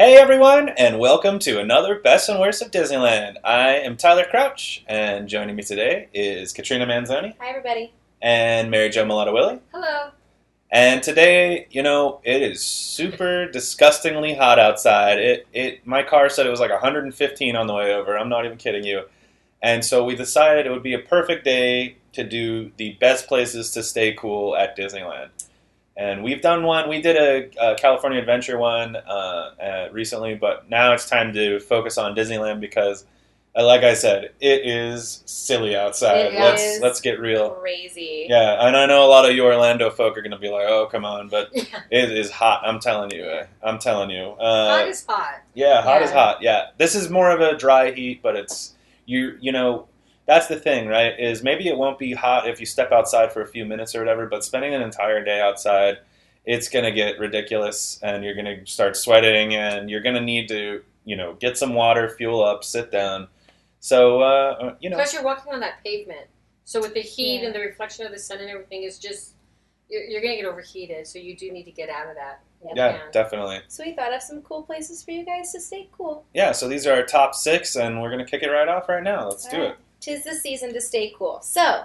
Hey everyone, and welcome to another Best and Worst of Disneyland. I am Tyler Crouch, and joining me today is Katrina Manzoni Hi, everybody. and Mary Jo Mulatto Willie. Hello. And today, you know, it is super disgustingly hot outside. It it my car said it was like 115 on the way over. I'm not even kidding you. And so we decided it would be a perfect day to do the best places to stay cool at Disneyland. And we've done one. We did a, a California Adventure one uh, uh, recently, but now it's time to focus on Disneyland because, uh, like I said, it is silly outside. It let's let's get real. Crazy. Yeah, and I know a lot of you Orlando folk are going to be like, "Oh, come on," but Yeah. it is hot. I'm telling you. uh, I'm telling you. hot Uh, is hot. yeah, hot is hot. Yeah, this is more of a dry heat, but it's you. You know, that's the thing, right? Is maybe it won't be hot if you step outside for a few minutes or whatever, but spending an entire day outside, it's going to get ridiculous, and you're going to start sweating, and you're going to need to, you know, get some water, fuel up, sit down. So, uh, you know, Plus, you're walking on that pavement, so with the heat Yeah. and the reflection of the sun and everything, is just you're, you're going to get overheated. So you do need to get out of that. when you yeah, definitely. So we thought of some cool places for you guys to stay cool. Yeah, so these are our top six, and we're going to kick it right off right now. Let's do All it. Tis the season to stay cool. So,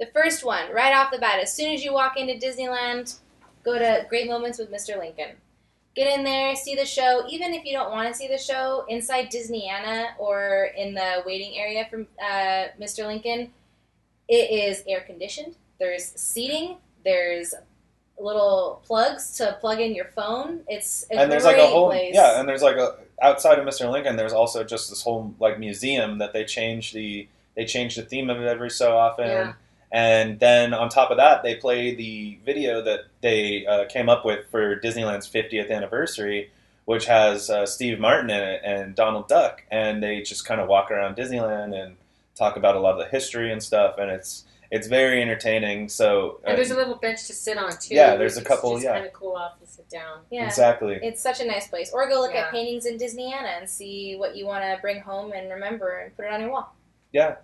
the first one, right off the bat, as soon as you walk into Disneyland, go to Great Moments with Mr. Lincoln. Get in there, see the show. Even if you don't want to see the show, inside Disneyana or in the waiting area from uh, Mr. Lincoln, it is air conditioned. There's seating. There's little plugs to plug in your phone. It's a and there's like a whole place. yeah, and there's like a outside of Mr. Lincoln. There's also just this whole like museum that they change the they change the theme of it every so often. Yeah. And then on top of that, they play the video that they uh, came up with for Disneyland's 50th anniversary, which has uh, Steve Martin in it and Donald Duck, and they just kind of walk around Disneyland and talk about a lot of the history and stuff, and it's it's very entertaining. So uh, And there's a little bench to sit on too. Yeah, there's a couple, Just yeah. kind of cool off to sit down. yeah. exactly. It's such a nice place. Or go look Yeah. at paintings in Disneyana and see what you want to bring home and remember and put it on your wall. Yeah.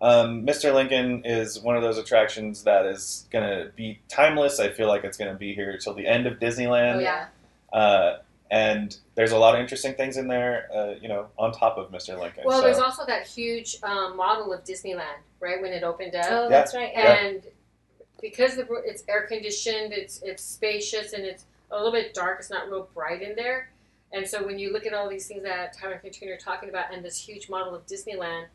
Um, Mr. Lincoln is one of those attractions that is going to be timeless. I feel like it's going to be here till the end of Disneyland. Oh, yeah. Uh, and there's a lot of interesting things in there, uh, you know, on top of Mr. Lincoln. Well, so, there's also that huge um, model of Disneyland, right when it opened up. Oh, Yeah. that's right. Yeah. and because the, it's air conditioned, it's it's spacious and it's a little bit dark. It's not real bright in there, and so when you look at all these things that Tyler and Katrina are talking about, and this huge model of Disneyland,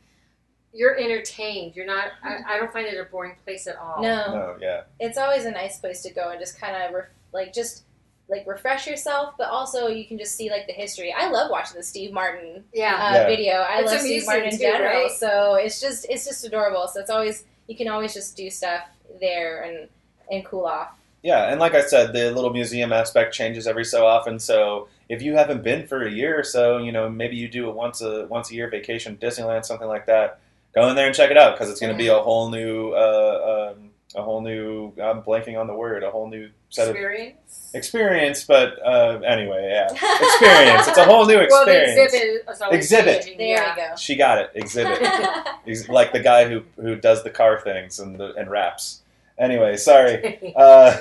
you're entertained. You're not. I, I don't find it a boring place at all. No, no, yeah. it's always a nice place to go and just kind of ref- like just like refresh yourself, but also you can just see like the history. I love watching the Steve Martin Yeah. uh, Yeah. video. I It's love Steve amusing, Martin in too, general, right? so it's just it's just adorable. So it's always you can always just do stuff there and and cool off. Yeah, and like I said, the little museum aspect changes every so often. So if you haven't been for a year or so, you know, maybe you do a once a once a year vacation Disneyland, something like that. Go in there and check it out because it's going to be a whole new, uh, um, a whole new. I'm blanking on the word. A whole new set of Experience. experience, but uh, anyway, yeah, experience. It's a whole new Well, the experience. exhibit. Exhibit. there yeah. you go. She got it. Exhibit. He's like the guy who who does the car things and the, and raps. Anyway, sorry. Uh,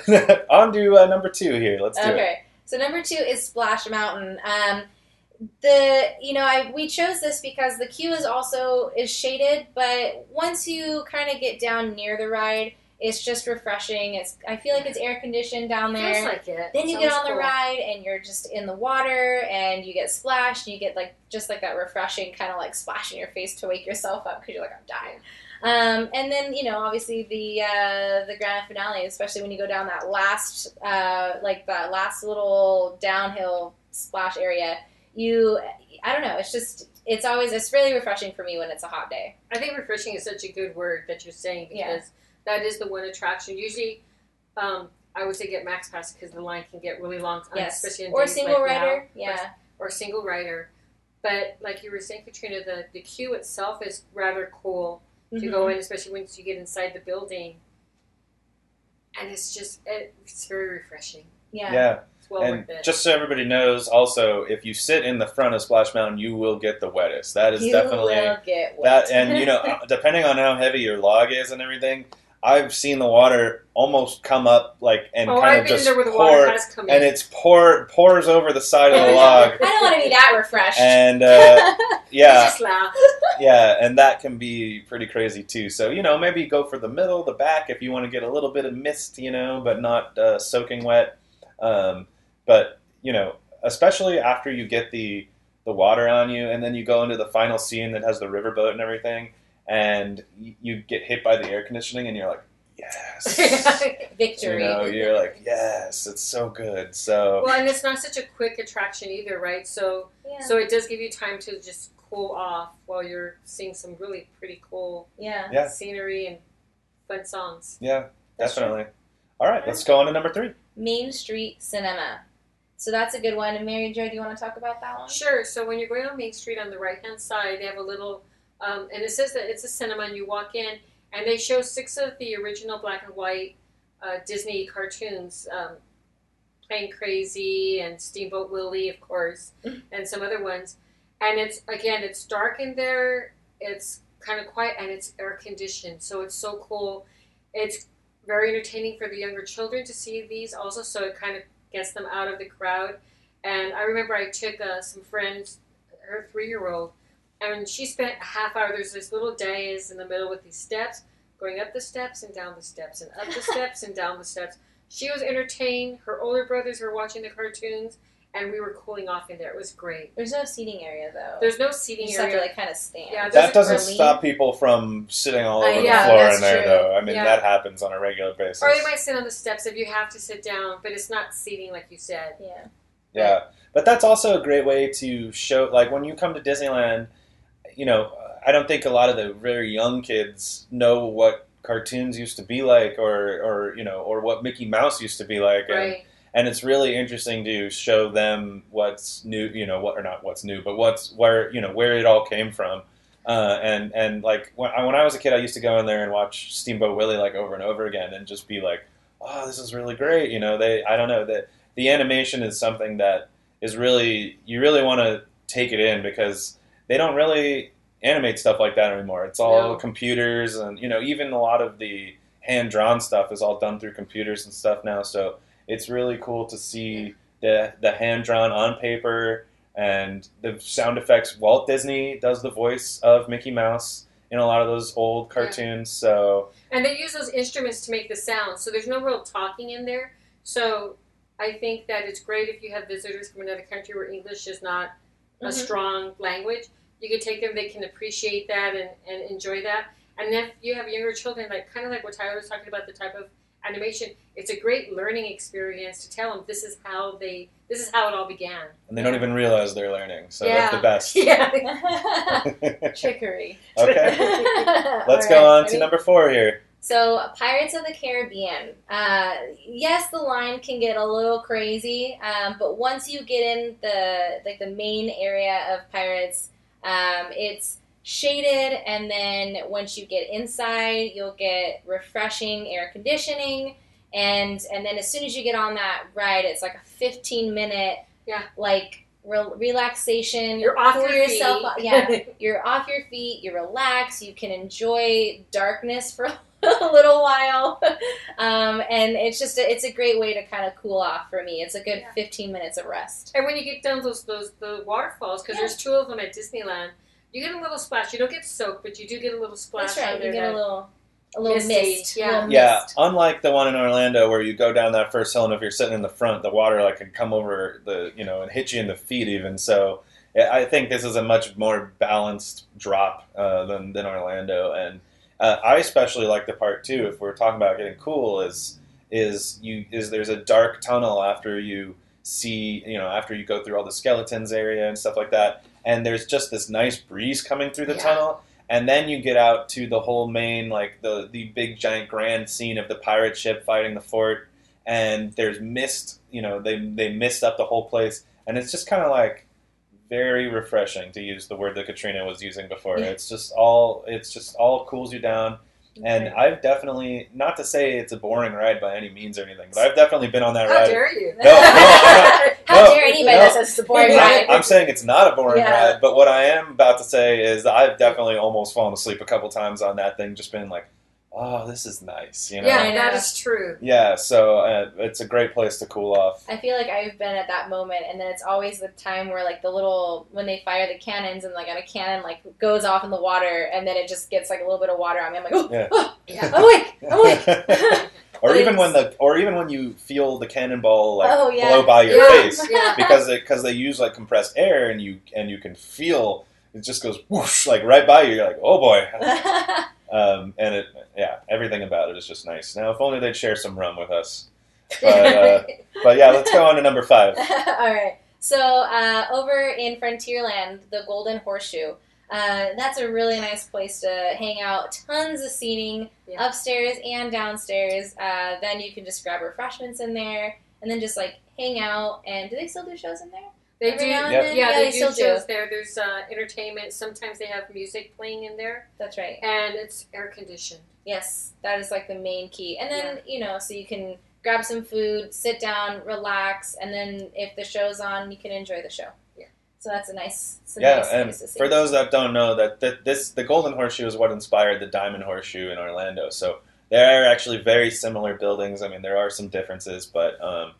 on to uh, number two here. Let's do it. Okay, so number two is Splash Mountain. Um, the you know I we chose this because the queue is also is shaded, but once you kind of get down near the ride, it's just refreshing. It's I feel like it's air conditioned down there. Feels like it. then you get on the cool. ride and you're just in the water and you get splashed and you get like just like that refreshing kind of like splash in your face to wake yourself up because you're like I'm dying. Um, and then you know obviously the uh, the grand finale, especially when you go down that last uh, like that last little downhill splash area. You I don't know. It's just it's always it's really refreshing for me when it's a hot day. I think refreshing is such a good word that you're saying because Yeah. that is the one attraction. Usually, um, I would say get MaxPass because the line can get really long, Yes, especially in or days single like now, rider. Yeah, or single rider. But like you were saying, Katrina, the the queue itself is rather cool to Mhm. go in, especially once you get inside the building. And it's just it, it's very refreshing. yeah. Yeah. Well and just so everybody knows, also, if you sit in the front of Splash Mountain, you will get the wettest. That is You definitely will get wet. that. And you know, uh, depending on how heavy your log is and everything, I've seen the water almost come up like and oh, kind I've of just there where the pour, and in. it's pour pours over the side of the log. I don't want to be that refreshed. and uh, yeah, yeah, and that can be pretty crazy too. So you know, maybe go for the middle, the back, if you want to get a little bit of mist, you know, but not uh, soaking wet. Um, but you know, especially after you get the the water on you, and then you go into the final scene that has the riverboat and everything, and you get hit by the air conditioning, and you're like, yes. victory. You know, you're like, yes, it's so good. So well, and it's not such a quick attraction either, right? So, yeah. so it does give you time to just cool off while you're seeing some really pretty cool yeah. Yeah. scenery and fun songs. yeah, That's true. definitely. All right, let's go on to number three. Main Street Cinema. So that's a good one. And Mary Jo, do you want to talk about that one? Sure. So when you're going on Main Street on the right hand side, they have a little, um, and it says that it's a cinema, and you walk in, and they show six of the original black and white uh, Disney cartoons, um, Crazy and Steamboat Willie, of course, and some other ones. And it's again, it's dark in there. It's kind of quiet, and it's air conditioned, so it's so cool. It's very entertaining for the younger children to see these also, so it kind of gets them out of the crowd. And I remember I took uh, some friends, her three year old, and she spent a half hour. There's this little dais in the middle with these steps, going up the steps and down the steps, and up the steps and down the steps. She was entertained. Her older brothers were watching the cartoons, and we were cooling off in there. It was great. There's no seating area though. There's no you seating just have area. to like kind of stand. Yeah, That doesn't Berlin. stop people from sitting all Uh, over yeah, the floor in there, true. though. I mean, Yeah. that happens on a regular basis. or they might sit on the steps if you have to sit down, but it's not seating like you said. Yeah. Yeah, but that's also a great way to show, like, when you come to Disneyland, you know, I don't think a lot of the very young kids know what cartoons used to be like, or, or you know, or what Mickey Mouse used to be like, Right. and it's really interesting to show them what's new, you know, what or not what's new, but what's where, you know, where it all came from. Uh, and and like when I, when I was a kid, I used to go in there and watch Steamboat Willie like over and over again, and just be like, "Oh, this is really great." You know, they I don't know that the animation is something that is really you really want to take it in because they don't really animate stuff like that anymore. It's all No. computers, and you know, even a lot of the hand drawn stuff is all done through computers and stuff now. So it's really cool to see the the hand drawn on paper and the sound effects. Walt Disney does the voice of Mickey Mouse in a lot of those old cartoons. So And they use those instruments to make the sound, so there's no real talking in there. So I think that it's great if you have visitors from another country where English is not a Mhm. strong language. You can take them; they can appreciate that and, and enjoy that. And if you have younger children, like kind of like what Tyler was talking about, the type of animation, it's a great learning experience to tell them this is how they, this is how it all began. and they don't even realize they're learning. So Yeah. that's the best. Yeah. Trickery. okay, let's All go right, on ready? to number four here. So, Pirates of the Caribbean. Uh, yes, the line can get a little crazy, um, but once you get in the like the main area of Pirates, um, it's shaded, and then once you get inside, you'll get refreshing air conditioning, and and then as soon as you get on that ride, it's like a fifteen minute Yeah. like re- relaxation. You're off your yourself feet. yeah, you're off your feet, you relax, you can enjoy darkness for a little while, um, and it's just a, it's a great way to kind of cool off for me. It's a good Yeah. 15 minutes of rest. And when you get down those those the waterfalls, because Yeah. there's two of them at Disneyland, you get a little splash. You don't get soaked, but you do get a little splash. That's right. You get a little a little Misty, mist. yeah. little Yeah, mist. unlike the one in Orlando where you go down that first hill and if you're sitting in the front, the water like can come over the you know and hit you in the feet even. So I I think this is a much more balanced drop uh, than than Orlando, and uh, I especially like the part too. If we're talking about getting cool, is is you is there's a dark tunnel after you see you know after you go through all the skeletons area and stuff like that, and there's just this nice breeze coming through the Yeah. tunnel. And then you get out to the whole main like the the big giant grand scene of the pirate ship fighting the fort. And there's mist you know they they mist up the whole place. And it's just kind of like very refreshing to use the word that Katrina was using before. Yeah. it's just all it's just all cools you down and I've definitely not to say it's a boring ride by any means or anything but I've definitely been on that How ride How dare you? No, no, I'm How No, dare anybody no. that says it's a boring ride? I'm saying it's not a boring Yeah. ride, but what I am about to say is I've definitely almost fallen asleep a couple times on that thing, just been like, oh, this is nice. You know. Yeah, that is true. Yeah, so uh, it's a great place to cool off. I feel like I've been at that moment, and then it's always the time where like the little when they fire the cannons and like a cannon like goes off in the water, and then it just gets like a little bit of water on me. I'm like, oh, Yeah. oh, Yeah. I'm awake, I'm awake. or But even when the or even when you feel the cannonball like Oh, yeah. blow by your yeah. face Yeah. because because they use like compressed air and you and you can feel it just goes whoosh like right by you. You're like, oh boy. Um, and it yeah, everything about it is just nice. Now, if only they'd share some rum with us. But, uh, but yeah, let's go on to number five. All right. So uh, over in Frontierland, the Golden Horseshoe. Uh, that's a really nice place to hang out. Tons of seating Yeah. upstairs and downstairs. Uh, then you can just grab refreshments in there, and then just like hang out. And do they still do shows in there? They Every do. now and Yep. then? Yeah, Yeah, they, they do still do. shows there. There's uh, entertainment. Sometimes they have music playing in there, That's right. and it's air conditioned. Yes, that is like the main key. And then, you know, so you can grab some food, sit down, relax, and then if the show's on, you can enjoy the show. Yeah. So that's a nice, a Yeah, nice and to for those that don't know, that th- this the Golden Horseshoe is what inspired the Diamond Horseshoe in Orlando. So there are actually very similar buildings. I mean, there are some differences, but um,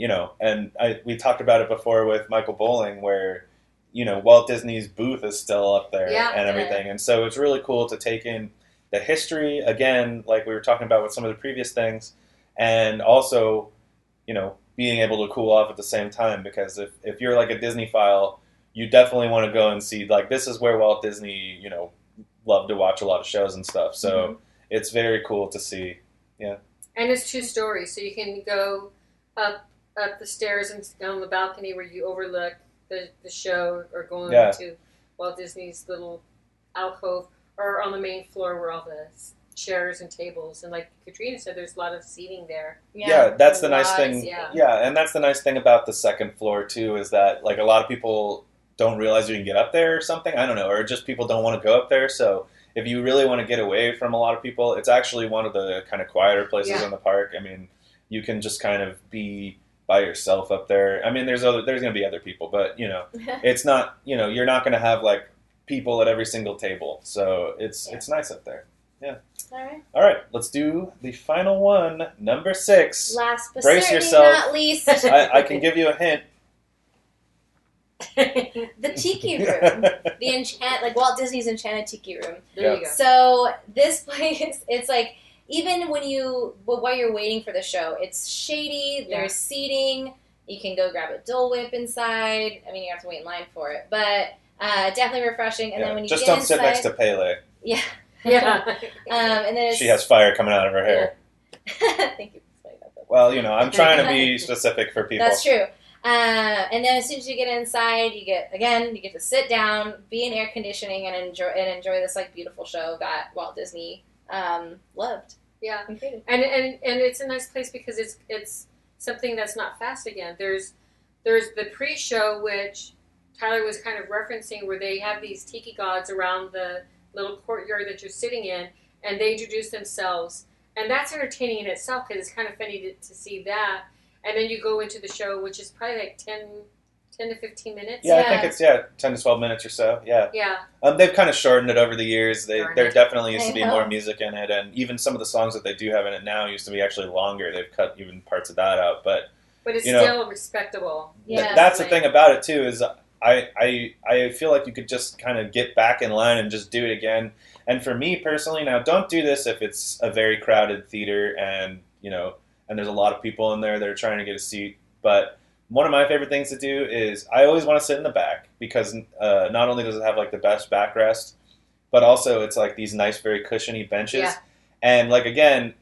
you know, and I, we talked about it before with Michael Bowling, where you know Walt Disney's booth is still up there Yeah. and everything, and so it's really cool to take in the history again, like we were talking about with some of the previous things, and also, you know, being able to cool off at the same time. Because if if you're like a Disneyphile you definitely want to go and see like this is where Walt Disney, you know, loved to watch a lot of shows and stuff. So Mhm. it's very cool to see. Yeah. And it's two stories, so you can go up up the stairs and go on the balcony where you overlook the, the show, or going Yeah. to Walt Disney's little alcove, or on the main floor where all the chairs and tables. And like Katrina said, there's a lot of seating there. Yeah, that's a the nice lot of thing. seating. yeah. and that's the nice thing about the second floor too is that like a lot of people don't realize you can get up there or something. I don't know, or just people don't want to go up there. So if you really want to get away from a lot of people, it's actually one of the kind of quieter places Yeah. in the park. I mean, you can just kind of be by yourself up there. I mean, there's other there's going to be other people, but you know, it's not you know you're not going to have like people at every single table so it's Yeah. it's nice up there Yeah. All right. all right let's do the final one number six Last but Brace certainly yourself. not least, I, I can give you a hint the Tiki Room. The enchant, like Walt Disney's Enchanted Tiki Room. there you go. So this place, it's like even when you well, while you're waiting for the show, it's shady. Yeah. There's seating. You can go grab a Dole Whip inside. I mean, you have to wait in line for it, but uh, definitely refreshing. And Yeah, then when you just get don't sit next to Pele yeah, Yeah. um, and then it's, she has fire coming out of her hair Thank you for explaining that. well you know i'm trying to be specific for people That's true. Uh, and then as soon as you get inside, you get again, you get to sit down, be in air conditioning, and enjoy and enjoy this like beautiful show that Walt Disney um, loved yeah. and and and it's a nice place because it's it's something that's not fast again. There's there's the pre-show which Tyler was kind of referencing where they have these tiki gods around the little courtyard that you're sitting in, and they introduce themselves, and that's entertaining in itself because it's kind of funny to, to see that, and then you go into the show which is probably like 10, 10 to fifteen minutes. yeah, i think it's yeah 10 to 12 minutes or so yeah Yeah, um, they've kind of shortened it over the years they, Darn there it. definitely used I to be know. more music in it and even some of the songs that they do have in it now used to be actually longer they've cut even parts of that out but but it's You know, still respectable. Th- Yeah. that's the thing about it too is I, I I feel like you could just kind of get back in line and just do it again. And for me personally, now don't do this if it's a very crowded theater and you know and there's a lot of people in there that are trying to get a seat. But one of my favorite things to do is I always want to sit in the back because uh, not only does it have like the best backrest, but also it's like these nice, very cushiony benches. Yeah. And like again,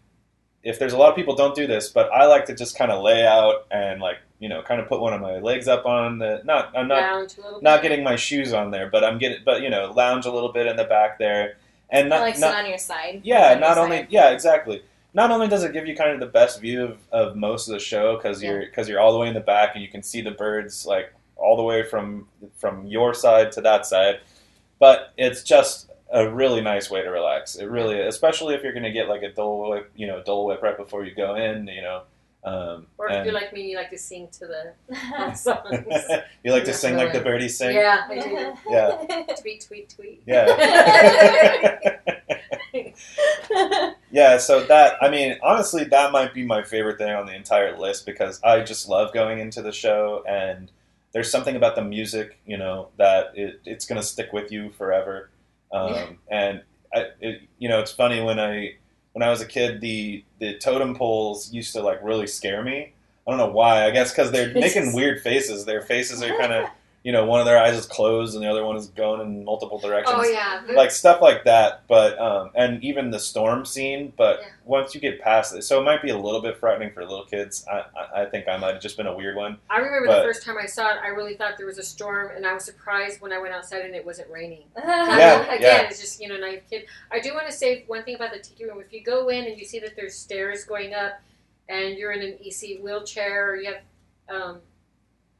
if there's a lot of people don't do this, but I like to just kind of lay out and like you know kind of put one of my legs up on the not I'm not Lounge a little not getting my shoes on there, but I'm getting but you know lounge a little bit in the back there and Or not, like sit on your side. yeah not only side. yeah exactly not only does it give you kind of the best view of, of most of the show because you're because you're all the way in the back and you can see the birds like all the way from from your side to that side. But it's just a really nice way to relax. It really especially if you're going to get like a dole whip you know dole whip right before you go in you know um, Or if you're like me, you like to sing to the songs. you like to sing like the really. birdies sing Yeah, I do. Yeah. tweet, tweet, tweet. Yeah. Yeah, so that I mean, honestly, that might be my favorite thing on the entire list because I just love going into the show, and there's something about the music, you know, that it, it's gonna stick with you forever. Um, Yeah. And I, it, you know, it's funny when I when I was a kid, the the totem poles used to like really scare me. I don't know why. I guess because they're making weird faces. Their faces are kind of, you know, one of their eyes is closed and the other one is going in multiple directions oh yeah. like stuff like that but um and even the storm scene but Yeah. once you get past it so it might be a little bit frightening for little kids i i, I think i might have just been a weird one I remember but- the first time I saw it. I really thought there was a storm, and I was surprised when I went outside and it wasn't raining. Yeah, again, yeah. it's just you know naive kid. I do want to say one thing about the tiki room. If you go in and you see that there's stairs going up, and you're in an EC wheelchair or you have um,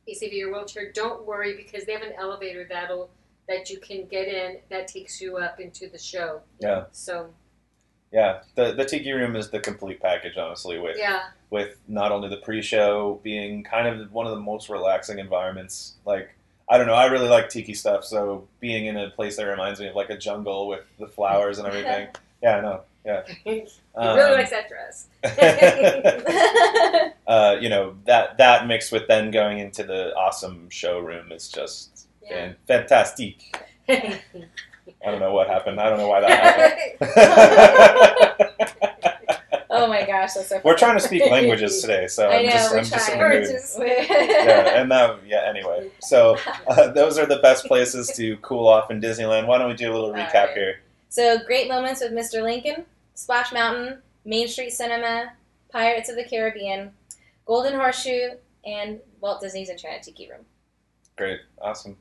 ECV or wheelchair, don't worry because they have an elevator that'll that you can get in that takes you up into the show. yeah So yeah the the tiki room is the complete package honestly with yeah, with not only the pre-show being kind of one of the most relaxing environments like I don't know. I really like tiki stuff, so being in a place that reminds me of like a jungle with the flowers and everything. Yeah, I know. Yeah, he Um, really likes that dress. uh, you know that that mixed with then going into the awesome showroom is just Yeah. fantastic. I don't know what happened. I don't know why that happened. oh my gosh, that's so. We're trying to speak languages today, so I I'm know just I'm just. We're just- Yeah, and that yeah. Anyway, so uh, those are the best places to cool off in Disneyland. Why don't we do a little recap Alright. here? So great moments with Mr. Lincoln, Splash Mountain, Main Street Cinema, Pirates of the Caribbean, Golden Horseshoe, and Walt Disney's Enchanted Tiki Room. Great, awesome.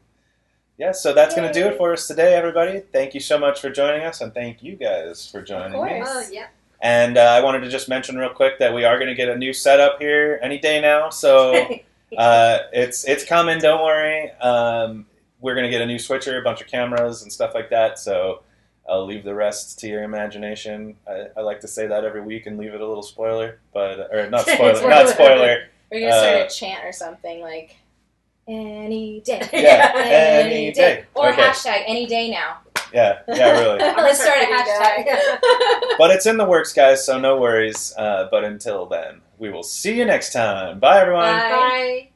Yeah, so that's going to do it for us today, everybody. Thank you so much for joining us, and thank you guys for joining me. course. oh yeah. And uh, I wanted to just mention real quick that we are going to get a new setup here any day now. So uh, it's it's coming. Don't worry. Um, we're going to get a new switcher, a bunch of cameras, and stuff like that. So I'll leave the rest to your imagination. I, I like to say that every week and leave it a little spoiler, but or not spoiler, not spoiler. We're gonna start Uh, a chant or something like any day. Yeah, any day. Or Okay. hashtag any day now. Yeah, yeah, really. Let's start a hashtag. But it's in the works, guys. So no worries. Uh, but until then, we will see you next time. Bye, everyone. Bye. Bye.